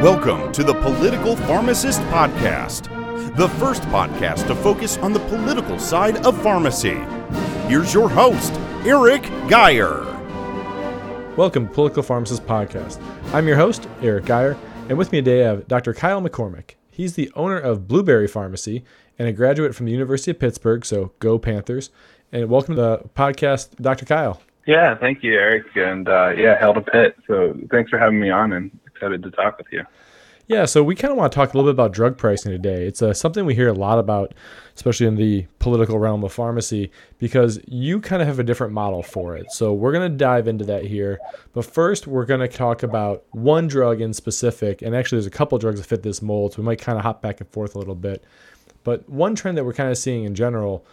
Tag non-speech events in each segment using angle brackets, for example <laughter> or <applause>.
Welcome to the Political Pharmacist Podcast, the first podcast to focus on the political side of pharmacy. Here's your host, Eric Geyer. Welcome to Political Pharmacist Podcast. I'm your host, Eric Geyer, and with me today I have Dr. Kyle McCormick. He's the owner of Blueberry Pharmacy and a graduate from the University of Pittsburgh, so go Panthers. And welcome to the podcast, Dr. Kyle. Yeah, thank you, Eric. And uh, yeah, Hail to Pitt. So thanks for having me on and excited to talk with you. Yeah, so we kind of want to talk a little bit about drug pricing today. It's uh, something we hear a lot about, especially in the political realm of pharmacy, because you kind of have a different model for it. So we're going to dive into that here. But first, we're going to talk about one drug in specific. And actually, there's a couple drugs that fit this mold. So we might kind of hop back and forth a little bit. But one trend that we're kind of seeing in general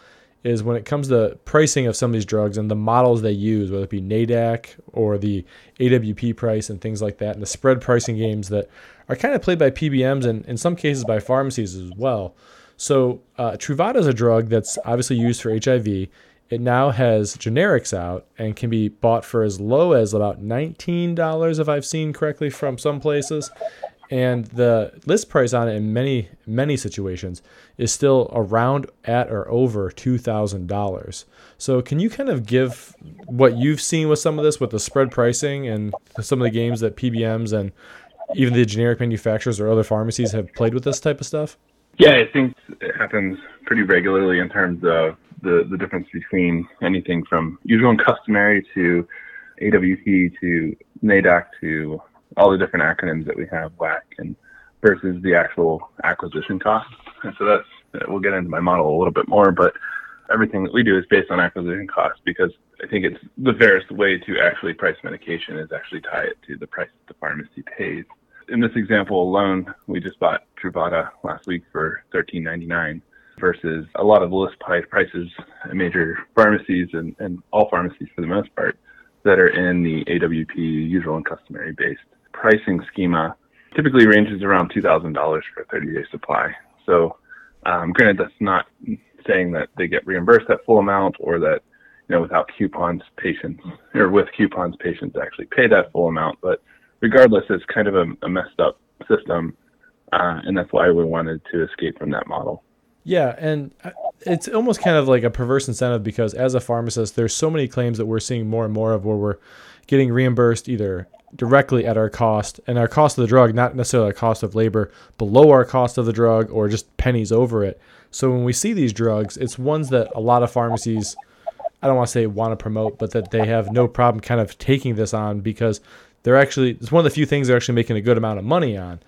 is when it comes to pricing of some of these drugs and the models they use, whether it be NADAC or the AWP price and things like that, and the spread pricing games that are kind of played by PBMs and in some cases by pharmacies as well. So uh, Truvada is a drug that's obviously used for HIV. It now has generics out and can be bought for as low as about $19, if I've seen correctly from some places and the list price on it in many many situations is still around at or over two thousand dollars. So can you kind of give what you've seen with some of this with the spread pricing and some of the games that PBMs and even the generic manufacturers or other pharmacies have played with this type of stuff? Yeah, I think it happens pretty regularly in terms of the, the difference between anything from usual and customary to AWP to NADAC to all the different acronyms that we have, WAC, and versus the actual acquisition cost. And so that's we'll get into my model a little bit more, but everything that we do is based on acquisition cost because I think it's the fairest way to actually price medication is actually tie it to the price that the pharmacy pays. In this example alone, we just bought Truvada last week for $13.99 versus a lot of list price prices at major pharmacies and, and all pharmacies for the most part that are in the AWP usual and customary based pricing schema typically ranges around $2,000 for a 30 day supply. So, um, granted, that's not saying that they get reimbursed that full amount or that, you know, without coupons, patients or with coupons, patients actually pay that full amount. But regardless, it's kind of a, a messed up system. Uh, and that's why we wanted to escape from that model. Yeah, and uh, it's almost kind of like a perverse incentive because as a pharmacist, there's so many claims that we're seeing more and more of where we're getting reimbursed either directly at our cost and our cost of the drug, not necessarily our cost of labor, below our cost of the drug or just pennies over it. So when we see these drugs, it's ones that a lot of pharmacies, I don't want to say want to promote, but that they have no problem kind of taking this on because they're actually, it's one of the few things they're actually making a good amount of money on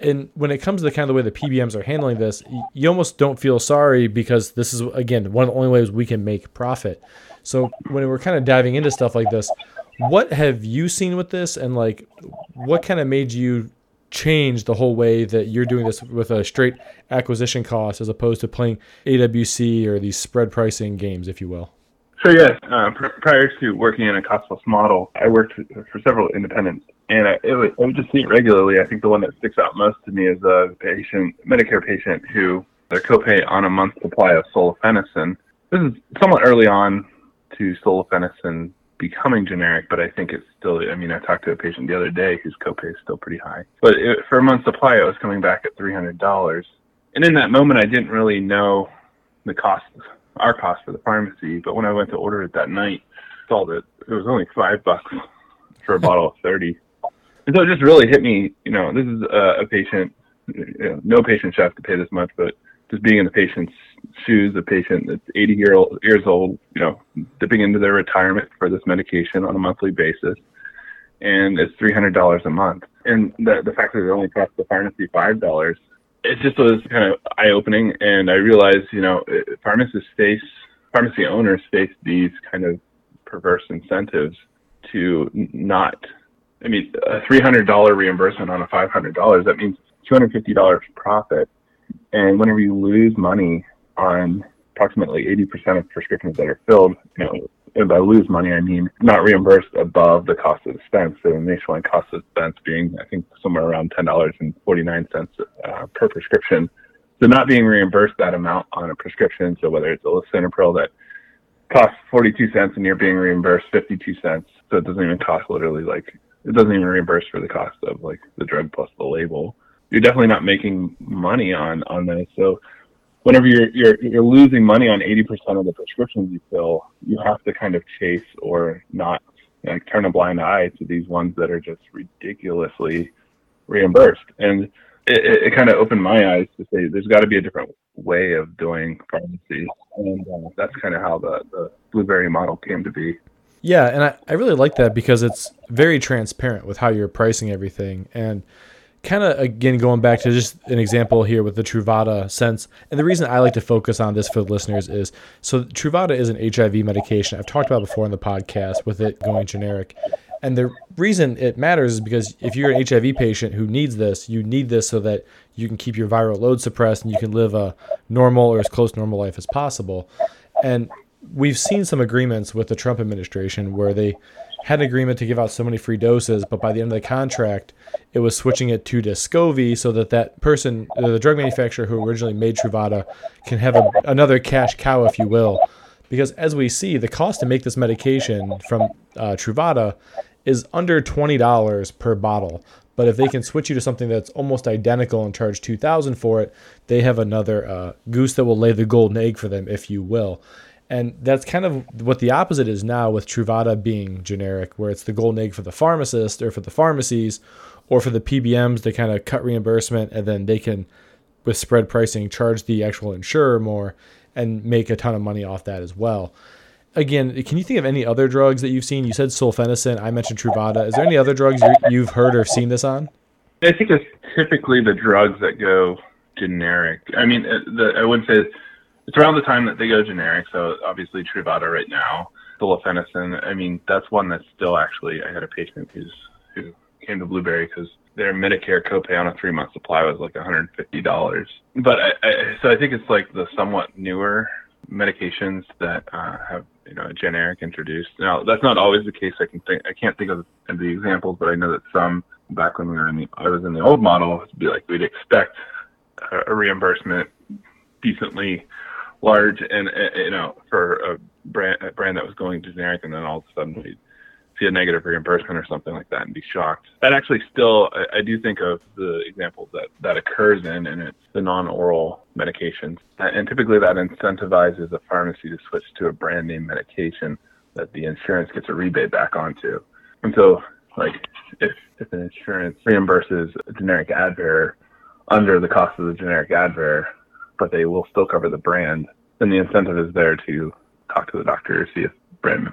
and when it comes to the kind of the way the PBMs are handling this, you almost don't feel sorry because this is again one of the only ways we can make profit. So when we're kind of diving into stuff like this, what have you seen with this, and like what kind of made you change the whole way that you're doing this with a straight acquisition cost as opposed to playing AWC or these spread pricing games, if you will? So yes, uh, pr- prior to working in a cost plus model, I worked for several independents and I, would, I would just see it regularly. I think the one that sticks out most to me is a patient, Medicare patient, who their copay on a month supply of solifenacin. This is somewhat early on to solifenacin becoming generic, but I think it's still. I mean, I talked to a patient the other day whose copay is still pretty high. But it, for a month supply, it was coming back at three hundred dollars. And in that moment, I didn't really know the cost, our cost for the pharmacy. But when I went to order it that night, saw that it was only five bucks for a bottle of thirty. And so it just really hit me. You know, this is a, a patient. You know, no patient should have to pay this much, but just being in the patient's shoes, a patient that's 80 year old, years old, you know, dipping into their retirement for this medication on a monthly basis, and it's $300 a month. And the the fact that it only costs the pharmacy five dollars, it just was kind of eye opening. And I realized, you know, pharmacists face, pharmacy owners face these kind of perverse incentives to not I mean, a $300 reimbursement on a $500, that means $250 profit. And whenever you lose money on approximately 80% of prescriptions that are filled, you know, and by lose money, I mean not reimbursed above the cost of dispense. So the nationwide cost of dispense being, I think, somewhere around $10.49 uh, per prescription. So not being reimbursed that amount on a prescription. So whether it's a lisinopril that costs 42 cents and you're being reimbursed 52 cents. So it doesn't even cost literally like it doesn't even reimburse for the cost of like the drug plus the label. You're definitely not making money on on this. So whenever you're you're you're losing money on 80% of the prescriptions you fill, you have to kind of chase or not like turn a blind eye to these ones that are just ridiculously reimbursed. And it, it, it kind of opened my eyes to say there's got to be a different way of doing pharmacy, and uh, that's kind of how the the blueberry model came to be. Yeah, and I, I really like that because it's very transparent with how you're pricing everything. And kind of again going back to just an example here with the Truvada sense. And the reason I like to focus on this for the listeners is so Truvada is an HIV medication. I've talked about before in the podcast with it going generic. And the reason it matters is because if you're an HIV patient who needs this, you need this so that you can keep your viral load suppressed and you can live a normal or as close to normal life as possible. And we've seen some agreements with the Trump administration where they had an agreement to give out so many free doses, but by the end of the contract, it was switching it to Descovy so that that person, the drug manufacturer who originally made Truvada, can have a, another cash cow, if you will. Because as we see, the cost to make this medication from uh, Truvada is under $20 per bottle. But if they can switch you to something that's almost identical and charge 2000 for it, they have another uh, goose that will lay the golden egg for them, if you will. And that's kind of what the opposite is now with Truvada being generic, where it's the golden egg for the pharmacist or for the pharmacies or for the PBMs to kind of cut reimbursement and then they can, with spread pricing, charge the actual insurer more and make a ton of money off that as well. Again, can you think of any other drugs that you've seen? You said solifenacin. I mentioned Truvada. Is there any other drugs you've heard or seen this on? I think it's typically the drugs that go generic. I mean, uh, the, I wouldn't say it's around the time that they go generic. So obviously Truvada right now, solifenacin. I mean, that's one that's still actually. I had a patient who's who came to Blueberry because their Medicare copay on a three month supply was like $150. But I, I, so I think it's like the somewhat newer medications that uh, have you know a generic introduced. Now that's not always the case. I can think I can't think of the examples, but I know that some back when we were in the I was in the old model, it'd be like we'd expect a, a reimbursement decently large and uh, you know for a brand a brand that was going generic and then all of a sudden we see a negative reimbursement or something like that and be shocked. That actually still I, I do think of the examples that that occurs in and it's the non-oral medications and typically that incentivizes a pharmacy to switch to a brand name medication that the insurance gets a rebate back onto. And so like if if an insurance reimburses a generic Advair under the cost of the generic Advair, but they will still cover the brand, And the incentive is there to talk to the doctor see if brand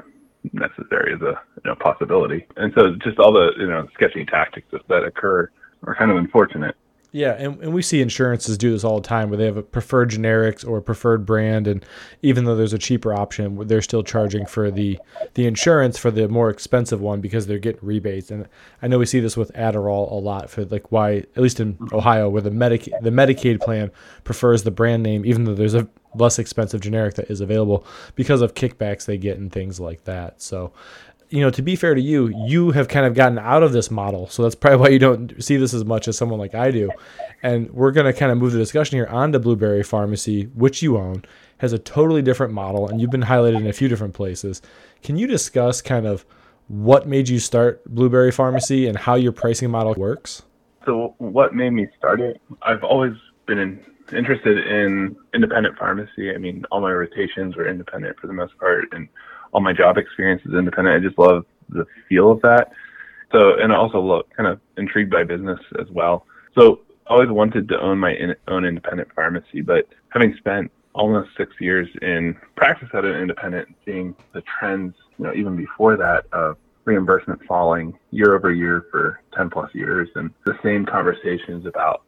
necessary is a you know, possibility. And so just all the you know sketchy tactics that occur are kind of unfortunate. Yeah, and, and we see insurances do this all the time where they have a preferred generics or preferred brand, and even though there's a cheaper option, they're still charging for the the insurance for the more expensive one because they're getting rebates. And I know we see this with Adderall a lot for like why, at least in Ohio, where the Medic the Medicaid plan prefers the brand name, even though there's a less expensive generic that is available because of kickbacks they get and things like that. So you know, to be fair to you, you have kind of gotten out of this model. So that's probably why you don't see this as much as someone like I do. And we're going to kind of move the discussion here onto Blueberry Pharmacy, which you own, has a totally different model, and you've been highlighted in a few different places. Can you discuss kind of what made you start Blueberry Pharmacy and how your pricing model works? So, what made me start it? I've always been in, interested in independent pharmacy. I mean, all my rotations were independent for the most part, and all my job experience is independent. I just love the feel of that. So, and I also love kind of intrigued by business as well. So, I always wanted to own my in, own independent pharmacy, but having spent almost six years in practice at an independent, seeing the trends, you know, even before that of reimbursement falling year over year for 10 plus years, and the same conversations about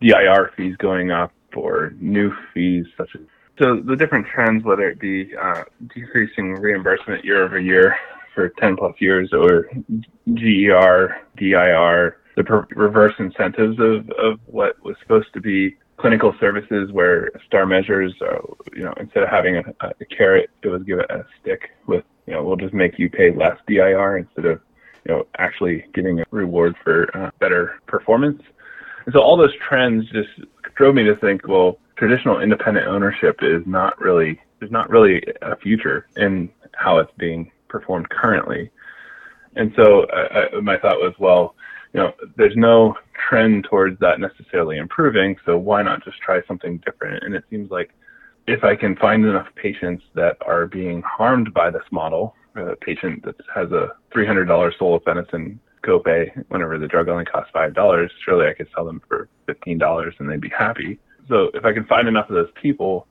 DIR fees going up or new fees such as so the different trends, whether it be uh, decreasing reimbursement year over year for 10 plus years or GER, DIR, the per- reverse incentives of, of what was supposed to be clinical services where star measures, uh, you know, instead of having a, a carrot, it was given a stick with, you know, we'll just make you pay less DIR instead of, you know, actually getting a reward for uh, better performance. And so all those trends just drove me to think, well, traditional independent ownership is not really there's not really a future in how it's being performed currently. And so I, I, my thought was, well, you know, there's no trend towards that necessarily improving, so why not just try something different? And it seems like if I can find enough patients that are being harmed by this model, a patient that has a $300 solifenacin copay whenever the drug only costs $5, surely I could sell them for $15 and they'd be happy. So if I can find enough of those people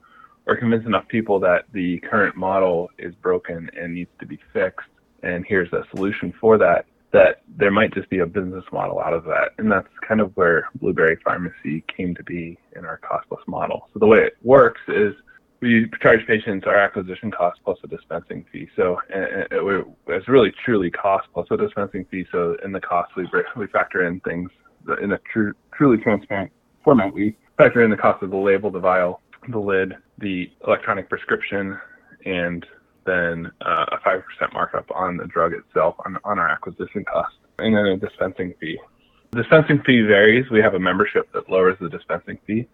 or convince enough people that the current model is broken and needs to be fixed, and here's a solution for that, that there might just be a business model out of that. And that's kind of where Blueberry Pharmacy came to be in our cost plus model. So the way it works is we charge patients our acquisition cost plus a dispensing fee. So it, it, it's really truly cost plus a dispensing fee. So in the cost, we, we factor in things in a true, truly transparent format. We factor in the cost of the label, the vial, the lid, the electronic prescription, and then uh, a 5% markup on the drug itself on, on our acquisition cost, and then a dispensing fee. The dispensing fee varies. We have a membership that lowers the dispensing fee.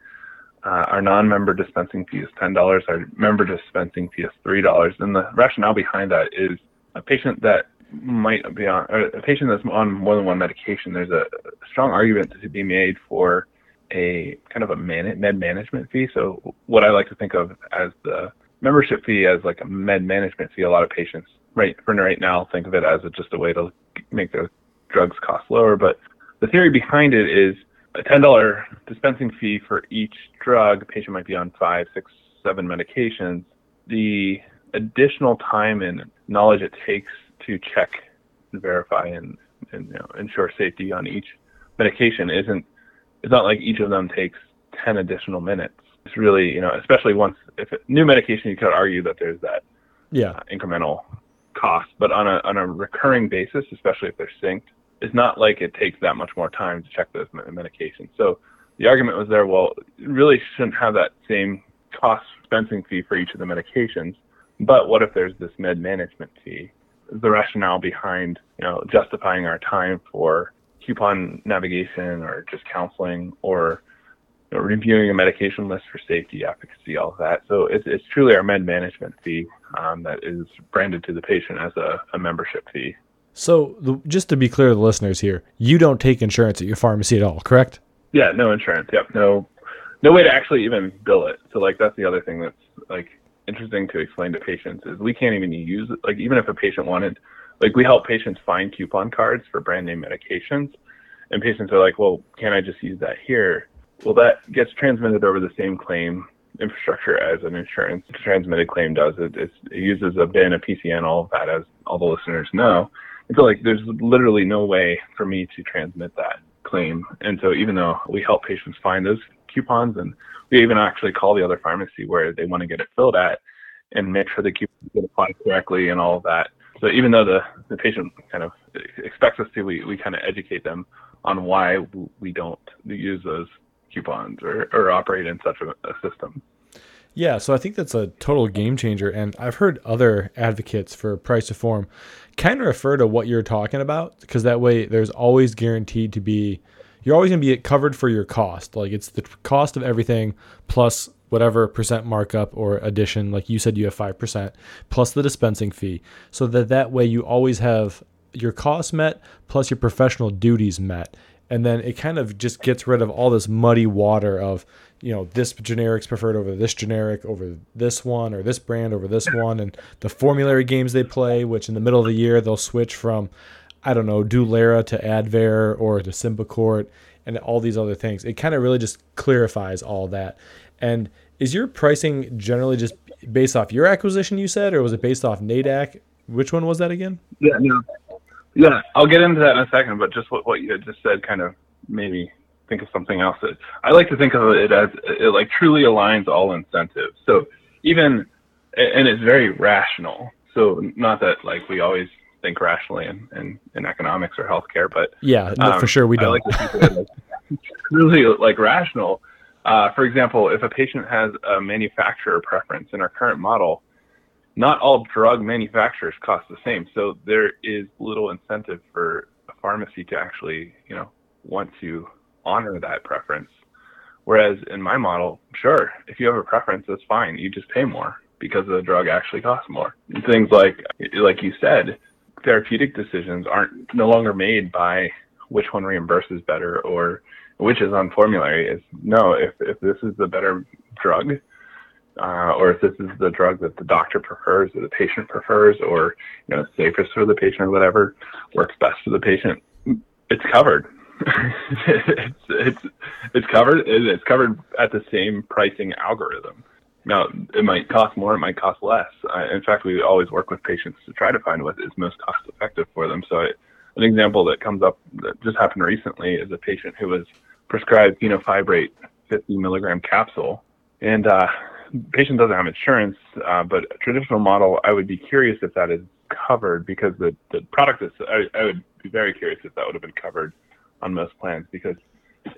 Uh, our non-member dispensing fee is $10. Our member dispensing fee is $3. And the rationale behind that is a patient that might be on, a patient that's on more than one medication, there's a strong argument to be made for a kind of a man- med management fee. So what I like to think of as the membership fee as like a med management fee. A lot of patients right for right now think of it as a, just a way to make their drugs cost lower. But the theory behind it is a ten dollar dispensing fee for each drug. A patient might be on five, six, seven medications. The additional time and knowledge it takes to check and verify and, and you know, ensure safety on each medication isn't it's not like each of them takes 10 additional minutes. It's really you know especially once if it, new medication you could argue that there's that yeah. uh, incremental cost but on a on a recurring basis especially if they're synced it's not like it takes that much more time to check those medications. So the argument was there well really shouldn't have that same cost dispensing fee for each of the medications but what if there's this med management fee? The rationale behind you know justifying our time for coupon navigation or just counseling or you know, reviewing a medication list for safety, efficacy, all of that. So it's, it's truly our med management fee um, that is branded to the patient as a, a membership fee. So the, just to be clear to the listeners here, you don't take insurance at your pharmacy at all, correct? Yeah, no insurance. Yep, no, no way to actually even bill it. So like that's the other thing that's like interesting to explain to patients is we can't even use it. Like even if a patient wanted, like we help patients find coupon cards for brand name medications, and patients are like, well, can I just use that here? Well, that gets transmitted over the same claim infrastructure as an insurance transmitted claim does. It, it uses a BIN, a PCN, all of that, as all the listeners know. And so, like, there's literally no way for me to transmit that claim. And so, even though we help patients find those coupons, and we even actually call the other pharmacy where they want to get it filled at and make sure the coupons get applied correctly and all of that. So, even though the, the patient kind of expects us to, we, we kind of educate them on why we don't use those coupons or, or operate in such a, a system. Yeah, so I think that's a total game changer. And I've heard other advocates for price reform kind of refer to what you're talking about because that way there's always guaranteed to be, you're always going to be covered for your cost. Like it's the cost of everything plus whatever percent markup or addition. Like you said, you have 5% plus the dispensing fee. So that that way you always have your costs met plus your professional duties met and then it kind of just gets rid of all this muddy water of you know this generic's preferred over this generic over this one or this brand over this one and the formulary games they play which in the middle of the year they'll switch from i don't know dulera to advair or to symbicort and all these other things it kind of really just clarifies all that and is your pricing generally just based off your acquisition you said or was it based off nadac which one was that again yeah no yeah, I'll get into that in a second, but just what, what you had just said kind of made me think of something else. That I like to think of it as it like truly aligns all incentives. So even and it's very rational. So not that like we always think rationally in, in, in economics or healthcare, but yeah, no, um, for sure we don't. I like to think of it as like rational. Uh, for example, if a patient has a manufacturer preference in our current model, not all drug manufacturers cost the same. So there is little incentive for a pharmacy to actually, you know, want to honor that preference. Whereas in my model, sure, if you have a preference, that's fine. You just pay more because the drug actually costs more. And things like, like you said, therapeutic decisions aren't no longer made by which one reimburses better or which is on formulary. Is no, if if this is the better drug, uh, or if this is the drug that the doctor prefers or the patient prefers, or you know safest for the patient or whatever works best for the patient, it's covered. <laughs> it's it's it's covered. It's covered at the same pricing algorithm. Now, it might cost more, it might cost less. Uh, in fact, we always work with patients to try to find what is most cost effective for them. So, an example that comes up that just happened recently is a patient who was prescribed fenofibrate 50 milligram capsule, and uh, patient doesn't have insurance, uh, but traditional model, I would be curious if that is covered because the, the product is, I, I would be very curious if that would have been covered on most plans because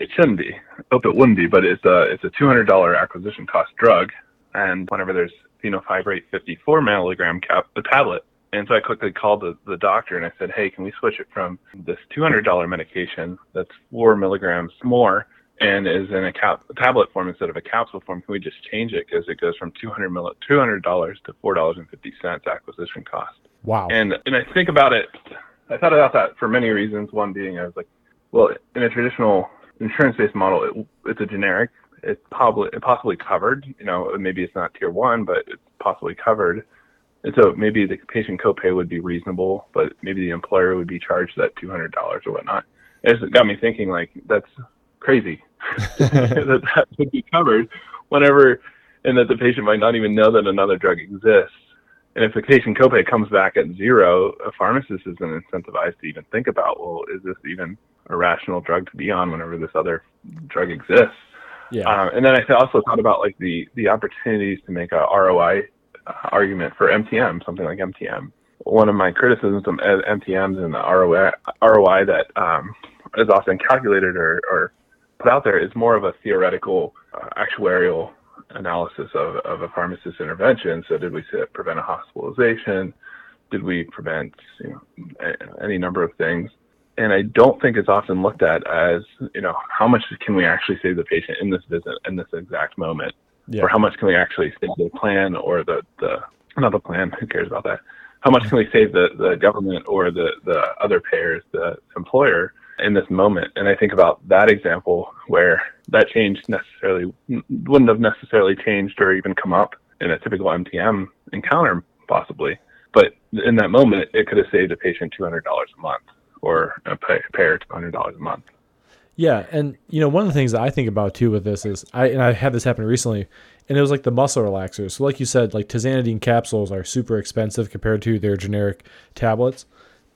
it shouldn't be. I hope it wouldn't be, but it's a, it's a $200 acquisition cost drug and whenever there's fenofibrate 54 milligram cap, the tablet. And so I quickly called the, the doctor and I said, hey, can we switch it from this $200 medication that's four milligrams more and is in a, cap, a tablet form instead of a capsule form? Can we just change it because it goes from 200 mil, $200 to $4.50 acquisition cost? Wow. And and I think about it. I thought about that for many reasons. One being, I was like, well, in a traditional insurance-based model, it, it's a generic it's probably possibly covered. You know, maybe it's not tier one, but it's possibly covered. And so maybe the patient copay would be reasonable, but maybe the employer would be charged that two hundred dollars or whatnot. It got me thinking like that's crazy <laughs> that that would be covered whenever, and that the patient might not even know that another drug exists. And if the patient copay comes back at zero, a pharmacist isn't incentivized to even think about, well, is this even a rational drug to be on whenever this other drug exists? Yeah. Um, and then I also thought about like the the opportunities to make a ROI uh, argument for MTM, something like MTM. One of my criticisms of MTMs and the ROI, ROI that um, is often calculated or, or put out there is more of a theoretical uh, actuarial analysis of, of a pharmacist's intervention. So did we prevent a hospitalization? Did we prevent you know, any number of things? And I don't think it's often looked at as, you know, how much can we actually save the patient in this visit in this exact moment, yeah. or how much can we actually save the plan or the the not the plan? Who cares about that? How much can we save the the government or the the other payers, the employer in this moment? And I think about that example where that change necessarily wouldn't have necessarily changed or even come up in a typical MTM encounter, possibly. But in that moment, it could have saved a patient two hundred dollars a month or a pair two hundred dollars a month. Yeah, and you know one of the things that I think about too with this is I and I had this happen recently, and it was like the muscle relaxers. So like you said, like tizanidine capsules are super expensive compared to their generic tablets,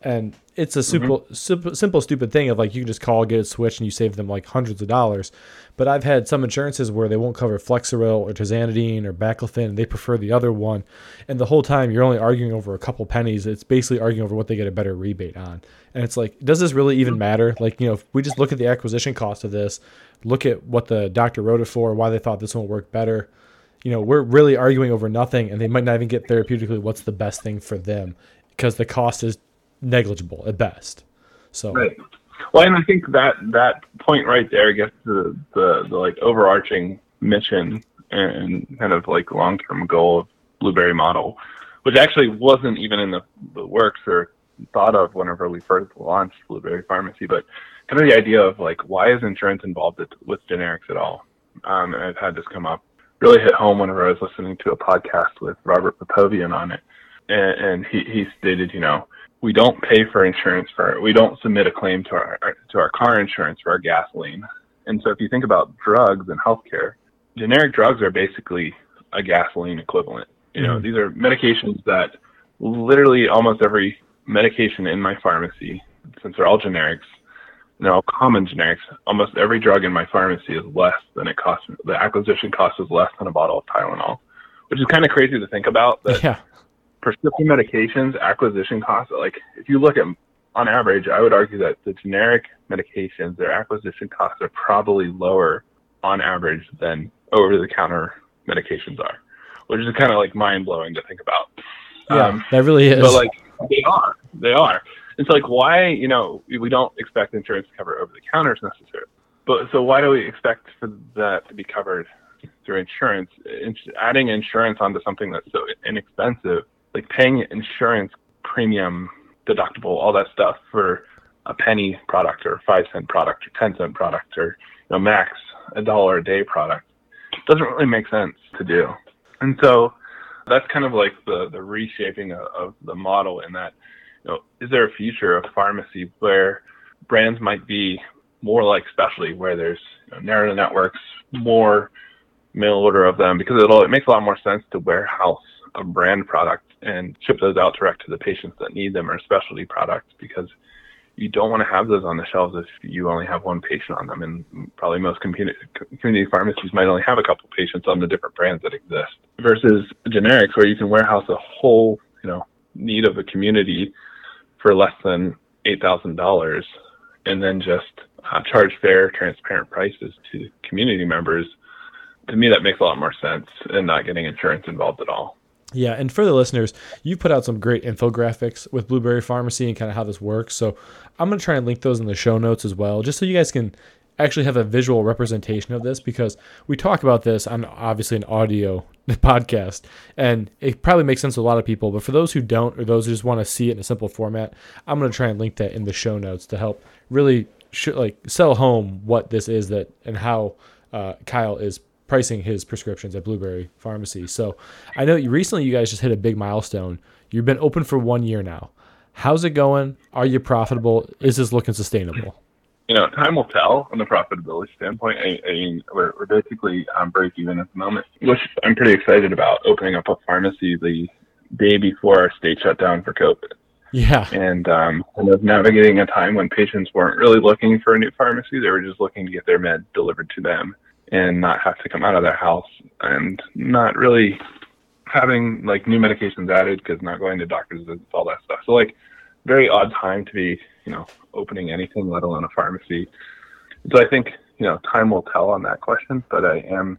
and it's a mm-hmm. simple, mm-hmm. simple, simple, stupid thing of like you can just call, get it switched, and you save them like hundreds of dollars. But I've had some insurances where they won't cover Flexeril or Tizanidine or Baclofen, and they prefer the other one. And the whole time you're only arguing over a couple pennies. It's basically arguing over what they get a better rebate on. And it's like, does this really even matter? Like, you know, if we just look at the acquisition cost of this, look at what the doctor wrote it for, why they thought this one would work better. You know, we're really arguing over nothing, and they might not even get therapeutically what's the best thing for them because the cost is negligible at best. So. Right. Well, and I think that that point right there gets to the, the like overarching mission and kind of like long term goal of Blueberry model, which actually wasn't even in the, the works or thought of whenever we first launched Blueberry Pharmacy, but kind of the idea of like why is insurance involved with generics at all? Um, and I've had this come up really hit home whenever I was listening to a podcast with Robert Popovian on it, and, and he he stated, you know, we don't pay for insurance for we don't submit a claim to our to our car insurance for our gasoline. And so if you think about drugs and healthcare, generic drugs are basically a gasoline equivalent. You know, mm-hmm. these are medications that literally almost every medication in my pharmacy, since they're all generics, they're all common generics, almost every drug in my pharmacy is less than it costs. The acquisition cost is less than a bottle of Tylenol, which is kind of crazy to think about. That yeah prescription medications acquisition costs like if you look at on average i would argue that the generic medications their acquisition costs are probably lower on average than over the counter medications are which is kind of like mind blowing to think about. Yeah um, that really is. but like they are they are. It's like why you know we don't expect insurance to cover over the counters necessarily but so why do we expect for that to be covered through insurance? Adding insurance onto something that's so inexpensive like paying insurance premium deductible, all that stuff for a penny product or a five cent product or ten cent product or you know max a dollar a day product doesn't really make sense to do. And so that's kind of like the the reshaping of, of the model in that you know is there a future of pharmacy where brands might be more like specialty where there's you know, narrow networks, more mail order of them because it'll it makes a lot more sense to warehouse a brand product and ship those out direct to the patients that need them or specialty products because you don't want to have those on the shelves if you only have one patient on them. And probably most community, pharmacies might only have a couple patients on the different brands that exist versus generics where you can warehouse a whole, you know, need of a community for less than $8,000 and then just uh, charge fair, transparent prices to community members. To me, that makes a lot more sense and not getting insurance involved at all. Yeah, and for the listeners, you put out some great infographics with Blueberry Pharmacy and kind of how this works. So I'm going to try and link those in the show notes as well, just so you guys can actually have a visual representation of this because we talk about this on obviously an audio <laughs> podcast and it probably makes sense to a lot of people but for those who don't or those who just want to see it in a simple format i'm going to try and link that in the show notes to help really sh- like sell home what this is that and how uh, kyle is pricing his prescriptions at Blueberry Pharmacy. So I know you, recently you guys just hit a big milestone. You've been open for one year now. How's it going? Are you profitable? Is this looking sustainable? You know, time will tell on the profitability standpoint. I, I mean, we're, we're basically on break even at the moment, which I'm pretty excited about opening up a pharmacy the day before our state shut down for COVID. Yeah. And um, navigating a time when patients weren't really looking for a new pharmacy, they were just looking to get their med delivered to them and not have to come out of their house and not really having like new medications added because not going to doctors visits, all that stuff. So like very odd time to be, you know, opening anything, let alone a pharmacy. So I think, you know, time will tell on that question, but I am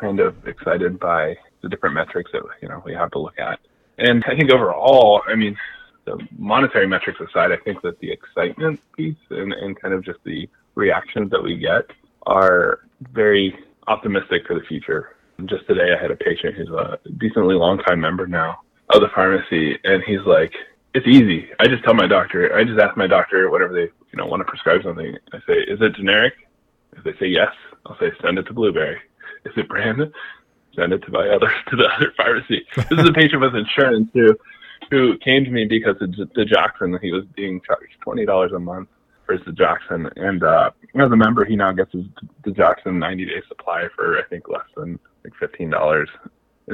kind of excited by the different metrics that, you know, we have to look at. And I think overall, I mean, the monetary metrics aside, I think that the excitement piece and, and kind of just the reactions that we get are very optimistic for the future. Just today, I had a patient who's a decently long time member now of the pharmacy, and he's like, "It's easy. I just tell my doctor. I just ask my doctor whatever they you know want to prescribe something. I say, is it generic? If they say yes, I'll say send it to Blueberry. Is it branded? Send it to my other <laughs> to the other pharmacy. This is a patient with insurance who who came to me because of the Jackson he was being charged twenty dollars a month for Jackson, and uh, as a member, he now gets his the Jackson 90 day supply for I think less than like fifteen dollars.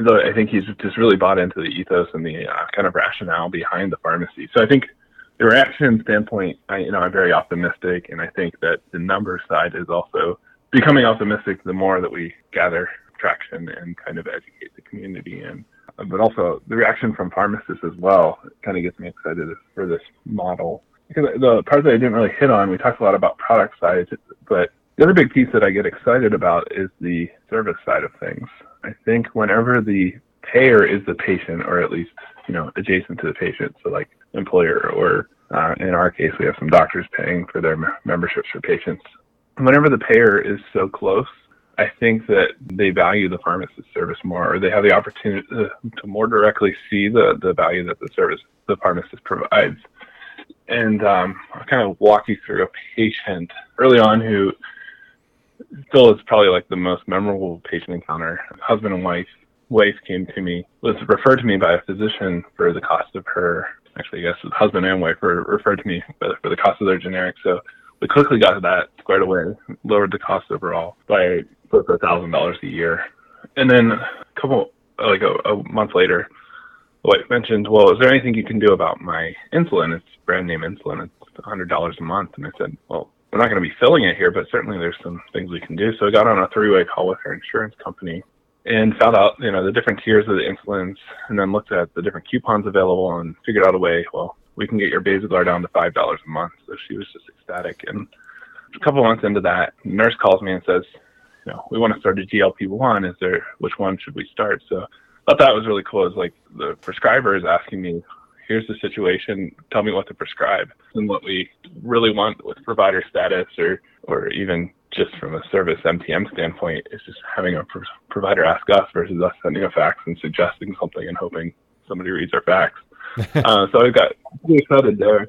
So I think he's just really bought into the ethos and the uh, kind of rationale behind the pharmacy. So I think the reaction standpoint, I, you know, I'm very optimistic, and I think that the number side is also becoming optimistic the more that we gather traction and kind of educate the community and but also the reaction from pharmacists as well kind of gets me excited for this model because the part that I didn't really hit on, we talked a lot about product side, but the other big piece that I get excited about is the service side of things. I think whenever the payer is the patient, or at least you know adjacent to the patient, so like employer, or uh, in our case, we have some doctors paying for their memberships for patients. Whenever the payer is so close, I think that they value the pharmacist service more, or they have the opportunity to, more directly see the the value that the service the pharmacist provides and um, I'll kind of walk you through a patient early on who still is probably like the most memorable patient encounter. Husband and wife wife came to me was referred to me by a physician for the cost of her. Actually, I guess husband and wife were referred to me for the cost of their generic. So we quickly got that squared away, lowered the cost overall by close to a thousand dollars a year. And then a couple, like a, a month later, wife mentioned, well, is there anything you can do about my insulin? It's brand name insulin. It's $100 a month. And I said, well, we're not going to be filling it here, but certainly there's some things we can do. So I got on a three-way call with her insurance company and found out, you know, the different tiers of the insulins and then looked at the different coupons available and figured out a way, well, we can get your Basaglar down to $5 a month. So she was just ecstatic. And a couple months into that, nurse calls me and says, you know, we want to start a GLP-1. Is there, which one should we start? So thought that was really cool. Is like the prescriber is asking me, here's the situation, tell me what to prescribe. And what we really want with provider status or, or even just from a service MTM standpoint is just having a provider ask us versus us sending a fax and suggesting something and hoping somebody reads our fax. <laughs> uh, so I got really excited there.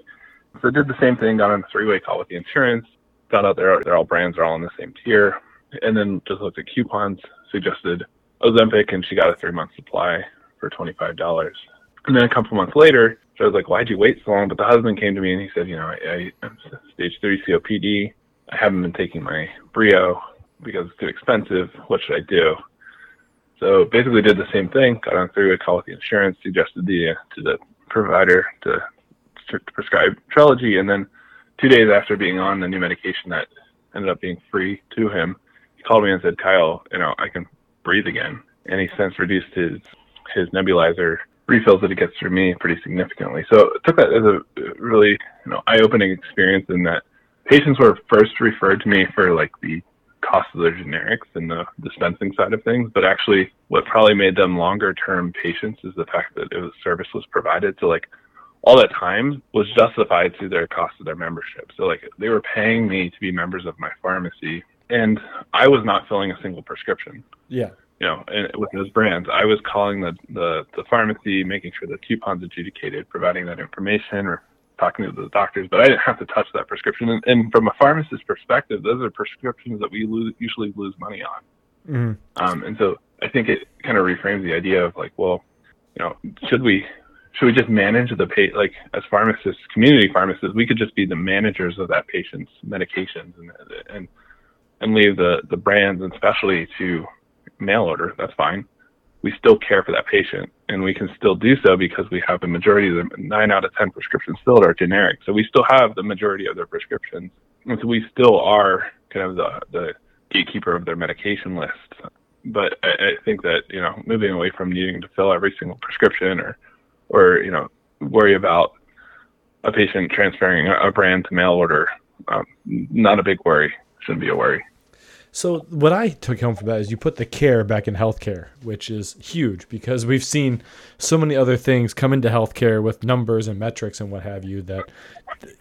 So I did the same thing, got on a three-way call with the insurance, found out they're, they're all brands are all in the same tier, and then just looked at coupons, suggested Ozempic, and she got a three-month supply for $25. And then a couple months later, so I was like, why'd you wait so long? But the husband came to me and he said, you know, I, I, am stage three COPD. I haven't been taking my Breo because it's too expensive. What should I do? So basically did the same thing, got on three-way call with the insurance, suggested the, uh, to the provider to, to prescribe Trelegy. And then two days after being on the new medication that ended up being free to him, he called me and said, Kyle, you know, I can breathe again. And he since reduced his, his nebulizer refills that he gets through me pretty significantly. So I took that as a really, you know, eye-opening experience in that patients were first referred to me for like the cost of their generics and the dispensing side of things, but actually what probably made them longer term patients is the fact that it was service was provided. So like all that time was justified through their cost of their membership. So like they were paying me to be members of my pharmacy and I was not filling a single prescription. Yeah. You know, and with those brands, I was calling the, the, the pharmacy, making sure the coupons adjudicated, providing that information, or talking to the doctors, but I didn't have to touch that prescription. And, and from a pharmacist perspective, those are prescriptions that we lose, usually lose money on. Mm-hmm. Um, and so I think it kind of reframes the idea of like, well, you know, should we should we just manage the pay like as pharmacists, community pharmacists, we could just be the managers of that patient's medications and and and leave the the brands and specialty to mail order. That's fine. We still care for that patient and we can still do so because we have the majority of them nine out of ten prescriptions filled are generic. So we still have the majority of their prescriptions. And so we still are kind of the, the gatekeeper of their medication list. But I, I think that you know moving away from needing to fill every single prescription or or you know worry about a patient transferring a brand to mail order um, not a big worry shouldn't be a worry so what I took home from that is you put the care back in healthcare, which is huge because we've seen so many other things come into healthcare with numbers and metrics and what have you that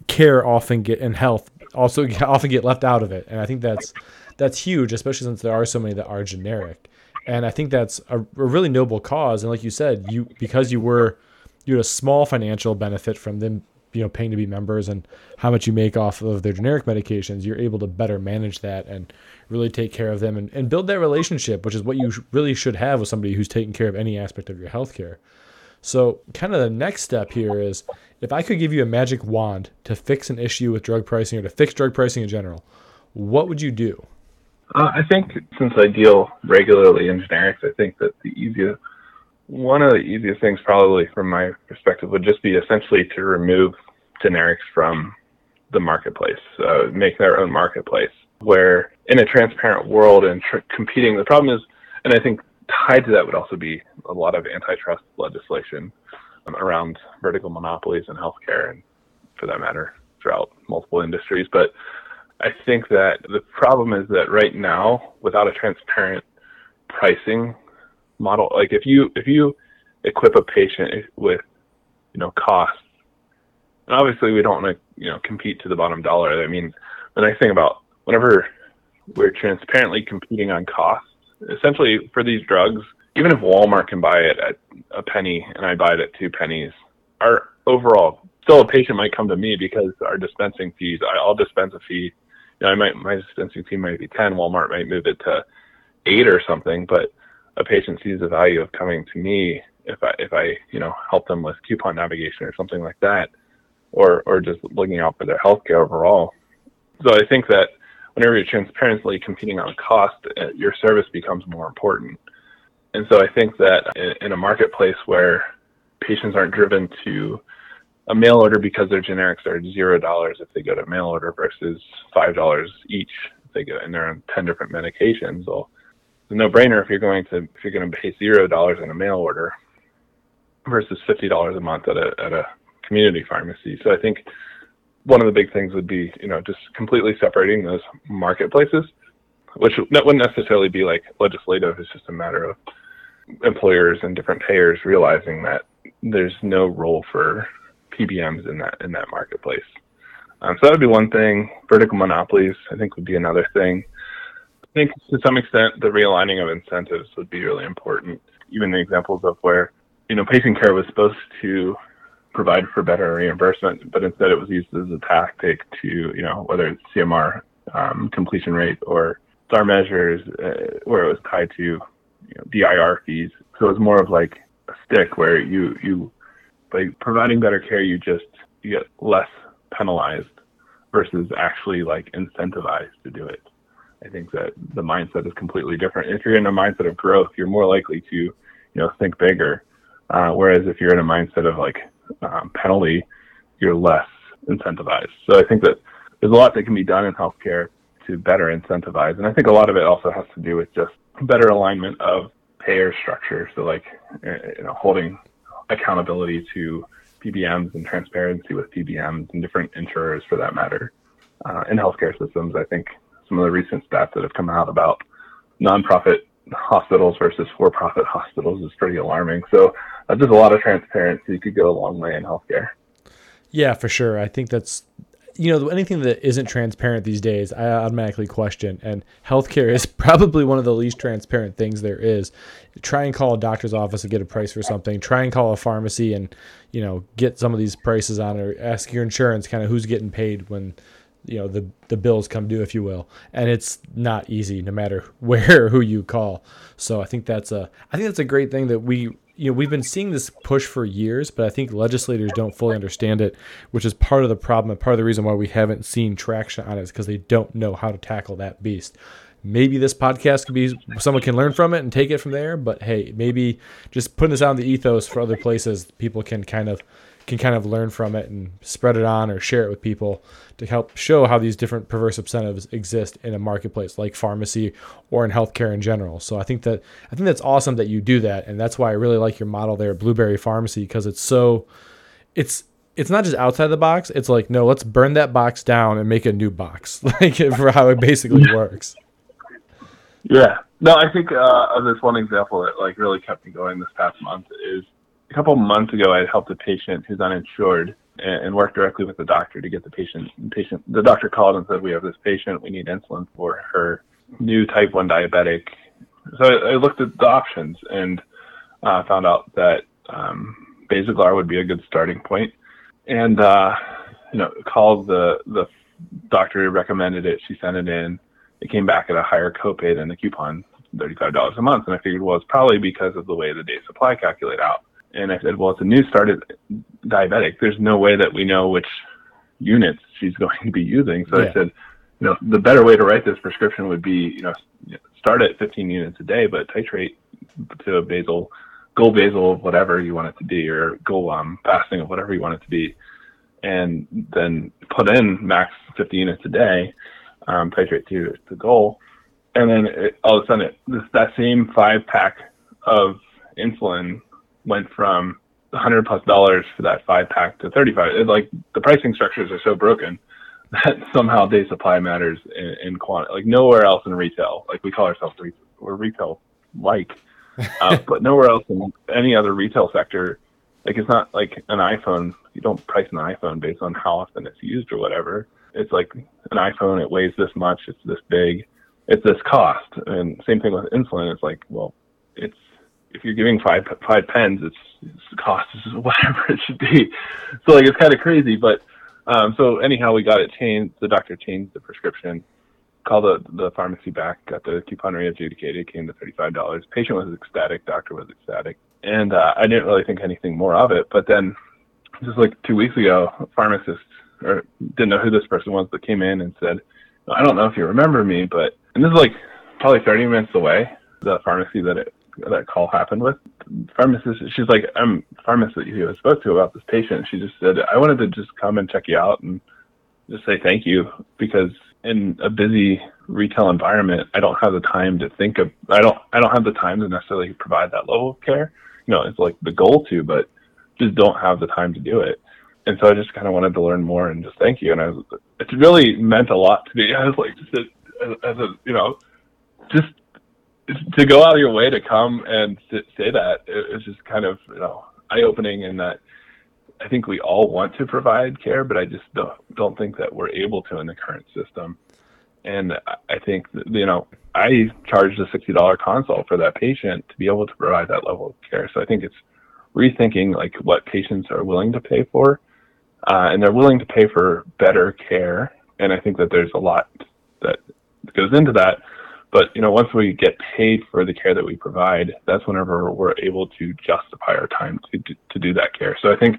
care often get in health also <laughs> often get left out of it, and I think that's that's huge, especially since there are so many that are generic. And I think that's a, a really noble cause. And like you said, you because you were you had a small financial benefit from them you know paying to be members and how much you make off of their generic medications you're able to better manage that and really take care of them and, and build that relationship which is what you really should have with somebody who's taking care of any aspect of your healthcare. So kind of the next step here is if i could give you a magic wand to fix an issue with drug pricing or to fix drug pricing in general what would you do? Uh, i think since i deal regularly in generics i think that the easiest one of the easiest things, probably from my perspective, would just be essentially to remove generics from the marketplace, uh, make their own marketplace. Where in a transparent world and tr- competing, the problem is, and I think tied to that would also be a lot of antitrust legislation um, around vertical monopolies in healthcare, and for that matter, throughout multiple industries. But I think that the problem is that right now, without a transparent pricing model, like if you if you equip a patient with you know costs and obviously we don't want to you know compete to the bottom dollar. I mean, the nice thing about whenever we're transparently competing on costs, essentially for these drugs, even if Walmart can buy it at a penny and I buy it at two pennies, our overall still a patient might come to me because our dispensing fees. I'll dispense a fee. You know, I might my dispensing fee might be ten. Walmart might move it to eight or something, but a patient sees the value of coming to me if I if I you know help them with coupon navigation or something like that or or just looking out for their healthcare overall. So I think that whenever you're transparently competing on cost, uh, your service becomes more important. And so I think that in a marketplace where patients aren't driven to a mail order because their generics are zero dollars if they go to mail order versus five dollars each if they go and they're on ten different medications. Well, a no-brainer if you're going to if you're going to pay zero dollars in a mail order versus fifty dollars a month at a at a community pharmacy. So I think one of the big things would be, you know, just completely separating those marketplaces, which wouldn't necessarily be like legislative. It's just a matter of employers and different payers realizing that there's no role for PBMs in that in that marketplace. Um, so that would be one thing. Vertical monopolies, I think, would be another thing. I think to some extent the realigning of incentives would be really important. Even the examples of where you know patient care was supposed to provide for better reimbursement, but instead it was used as a tactic to, you know, whether it's CMR um, completion rate or star measures, uh, where it was tied to you know, DIR fees. So it was more of like a stick where you you by providing better care, you just you get less penalized versus actually like incentivized to do it. I think that the mindset is completely different. If you're in a mindset of growth, you're more likely to, you know, think bigger. Uh, whereas if you're in a mindset of like um, penalty, you're less incentivized. So I think that there's a lot that can be done in healthcare to better incentivize, and I think a lot of it also has to do with just better alignment of payer structure. So like, uh, you know, holding accountability to PBMs and transparency with PBMs and different insurers for that matter uh, in healthcare systems. I think some of the recent stats that have come out about nonprofit hospitals versus for-profit <laughs> hospitals is pretty alarming. So uh, just a lot of transparency could go a long way in healthcare. Yeah, for sure. I think that's you know anything that isn't transparent these days, I automatically question. And healthcare is <laughs> probably one of the least transparent things there is. Try and call a doctor's office and get a price for something. Try and call a pharmacy and you know get some of these prices on, or ask your insurance kind of who's getting paid when you know the the bills come due if you will. And it's not easy no matter <laughs> where who you call. So i think that's a i think that's a great thing that we you know we've been seeing this push for years but i think legislators don't fully understand it which is part of the problem and part of the reason why we haven't seen traction on it is because they don't know how to tackle that beast. Maybe this podcast could be someone can learn from it and take it from there but hey maybe just putting this out in the ethos for other places people can kind of can kind of learn from it and spread it on or share it with people to help show how these different perverse incentives exist in a marketplace like pharmacy or in healthcare in general. So I think that I think that's awesome that you do that, and that's why I really like your model there, Blueberry Pharmacy, because it's so it's it's not just outside the box. It's like no, let's burn that box down and make a new box, <laughs> like <laughs> for how it basically works. Yeah. No, I think uh, of this one example that like really kept me going this past month is a couple months ago, I helped a patient who's uninsured and, and worked directly with the doctor to get the patient. Patient, the doctor called and said, "We have this patient. We need insulin for her new type one diabetic." So I, I looked at the options and uh, found out that um, Basaglar would be a good starting point, and uh, you know, called the the doctor who recommended it. She sent it in. It came back at a higher copay than the coupon, thirty-five dollars a month, and I figured, well, it's probably because of the way the day supply calculate out. And I said, well, it's a new started diabetic. There's no way that we know which units she's <laughs> going to be using. So yeah. I said, you know, the better way to write this prescription would be, you know, start at 15 units a day, but titrate to a basal, goal basal of whatever you want it to be, or goal um, fasting of whatever you want it to be, and then put in max 50 units a day, um, titrate to the goal, and then it, all of a sudden it, this, that same five pack of insulin went from 100 plus dollars for that five pack to 35. It, like the pricing structures are so broken <laughs> that somehow day supply matters in, in quantity. Like nowhere else in retail, like we call ourselves re- we're retail like, <laughs> uh, but nowhere else in any other retail sector. Like it's not like an iPhone. You don't price an iPhone based on how often it's used or whatever. It's like an iPhone. It weighs this much. It's this big. It's this cost. And same thing with insulin. It's like well, it's if you're giving five five pens, it's, it's cost is <laughs> whatever it should be. So like it's kind of crazy, but um, so anyhow, we got it changed. The doctor changed the prescription, called the the pharmacy back, got the coupon re-adjudicated, came to thirty five dollars. Patient was ecstatic, doctor was ecstatic, and uh, I didn't really think anything more of it. But then, just like two weeks ago, a pharmacist or didn't know who this person was, but came in and said, "I don't know if you remember me, but," and this is like probably thirty minutes away. The pharmacy that it that call happened with. Pharmacist, she's like, I'm pharmacist that you spoke to about this patient. She just said, I wanted to just come and check you out and just say thank you because in a busy retail environment, I don't have the time to think of, I don't, I don't have the time to necessarily provide that level of care. You know, it's like the goal to, but just don't have the time to do it. And so I just kind of wanted to learn more and just thank you. And I was, it really meant a lot to me. <laughs> I was like, just as a, you know, just to go out of your way to come and say that is just kind of you know eye opening in that I think we all want to provide care, but I just don't don't think that we're able to in the current system. And I think you know I charged a sixty dollar consult for that patient to be able to provide that level of care. So I think it's rethinking like what patients are willing to pay for, uh, and they're willing to pay for better care. And I think that there's a lot that goes into that. But you know, once we get paid for the care that we provide, that's whenever we're able to justify our time to to do that care. So I think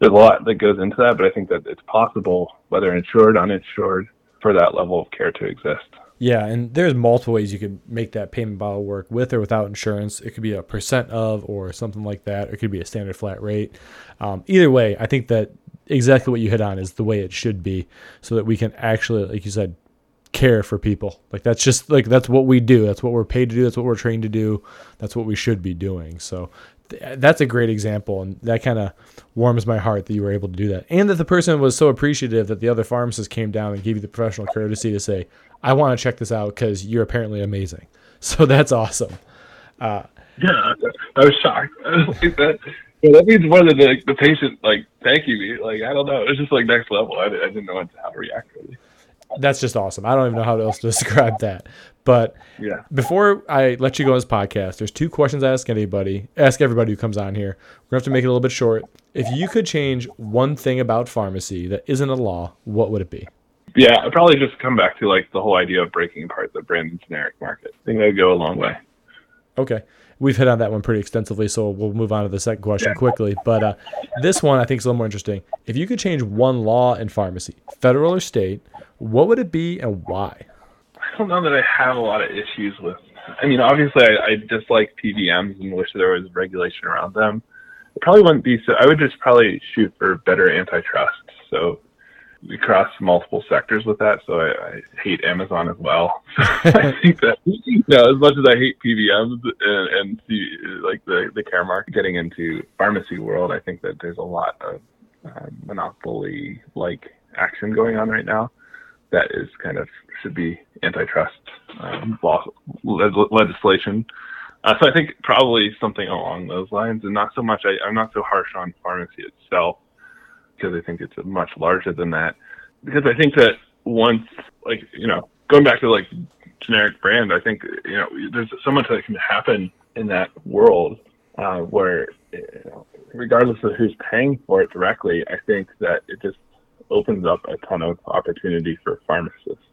there's a lot that goes into that, but I think that it's possible, whether insured, or uninsured, for that level of care to exist. Yeah, and there's multiple ways you could make that payment model work with or without insurance. It could be a percent of or something like that. It could be a standard flat rate. Um, either way, I think that exactly what you hit on is the way it should be, so that we can actually, like you said, care for people. Like that's just like that's what we do. That's what we're paid to do. That's what we're trained to do. That's what we should be doing. So th- that's a great example, and that kind of warms my heart that you were able to do that, and that the person was so appreciative that the other pharmacist came down and gave you the professional courtesy to say, "I want to check this out because you're apparently amazing." <laughs> So that's awesome. Uh, yeah, I was shocked. <laughs> That. That means more than the, the patient like thanking me. Like I don't know, it was just like next level. I, I didn't know how to react really that's just awesome. I don't even know how else to <laughs> describe that. But yeah. before I let you go on this podcast, there's two questions I ask anybody, ask everybody who comes on here. We're gonna have to make it a little bit short. If you could change one thing about pharmacy that isn't a law, what would it be? Yeah, I'd probably just come back to like the whole idea of breaking apart the brand and generic market. I think that'd go a long way. Okay. We've hit on that one pretty extensively, so we'll move on to the second question quickly. But uh, this one I think is a little more interesting. If you could change one law in pharmacy, federal or state, what would it be and why? I don't know that I have a lot of issues with. I mean, obviously, I, I dislike PBMs and wish there was regulation around them. It probably wouldn't be so. I would just probably shoot for better antitrust. So we cross multiple sectors with that. So I, I hate Amazon as well. <laughs> <laughs> I think that you know, as much as I hate PBMs and, and see, like the the Caremark getting into pharmacy world, I think that there's a lot of uh, monopoly like action going on right now that is kind of should be antitrust um, law legislation. Uh, so I think probably something along those lines, and not so much. I, I'm not so harsh on pharmacy itself because I think it's much larger than that. Because I think that once, like you know, going back to like generic brand, I think you know there's so much that can happen in that world uh, where, you know, regardless of who's paying for it directly, I think that it just opens up a ton of opportunity for pharmacists.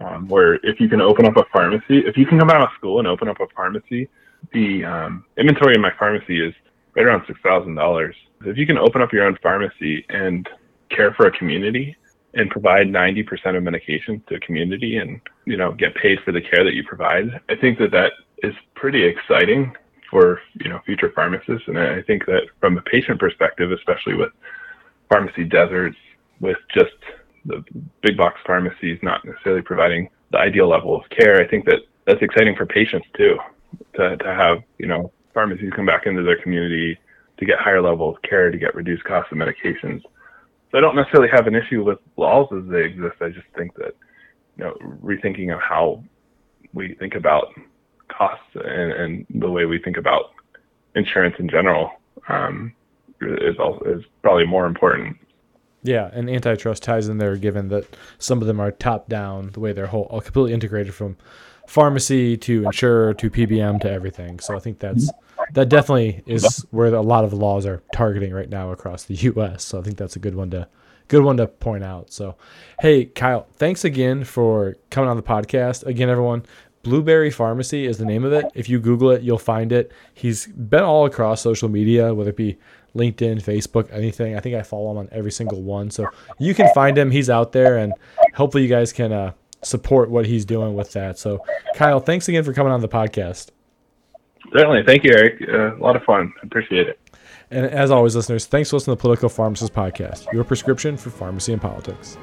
Um, where if you can open up a pharmacy, if you can come out of school and open up a pharmacy, the um, inventory in my pharmacy is right around six thousand dollars. If you can open up your own pharmacy and care for a community and provide 90% of medications to a community and you know get paid for the care that you provide i think that that is pretty exciting for you know future pharmacists and i think that from a patient perspective especially with pharmacy deserts with just the big box pharmacies not necessarily providing the ideal level of care. I think that that's exciting for patients too, to, to have, you know, pharmacies come back into their community to get higher level of care, to get reduced costs of medications. So I don't necessarily have an issue with laws as they exist. I just think that, you know, rethinking of how we think about costs and, and the way we think about insurance in general um, is also is probably more important yeah, and antitrust ties in there, given that some of them are top down, the way they're whole, all completely integrated from pharmacy to insurer to PBM to everything. So I think that's that definitely is where a lot of laws are targeting right now across the <laughs> U.S. So I think that's a good one to good one to point out. So, hey Kyle, thanks again for coming on the podcast. Again, everyone, Blueberry Pharmacy is the name of it. If you Google it, you'll find it. He's been all across social media, whether it be LinkedIn, Facebook, anything. I think I follow him on every single one. So you can find him. He's out there, and hopefully you guys can uh, support what he's doing with that. So, Kyle, thanks again for coming on the podcast. Certainly. Thank you, Eric. Uh, a lot of fun. Appreciate it. And as always, listeners, thanks for listening to the Political Pharmacist Podcast, your prescription for pharmacy and politics.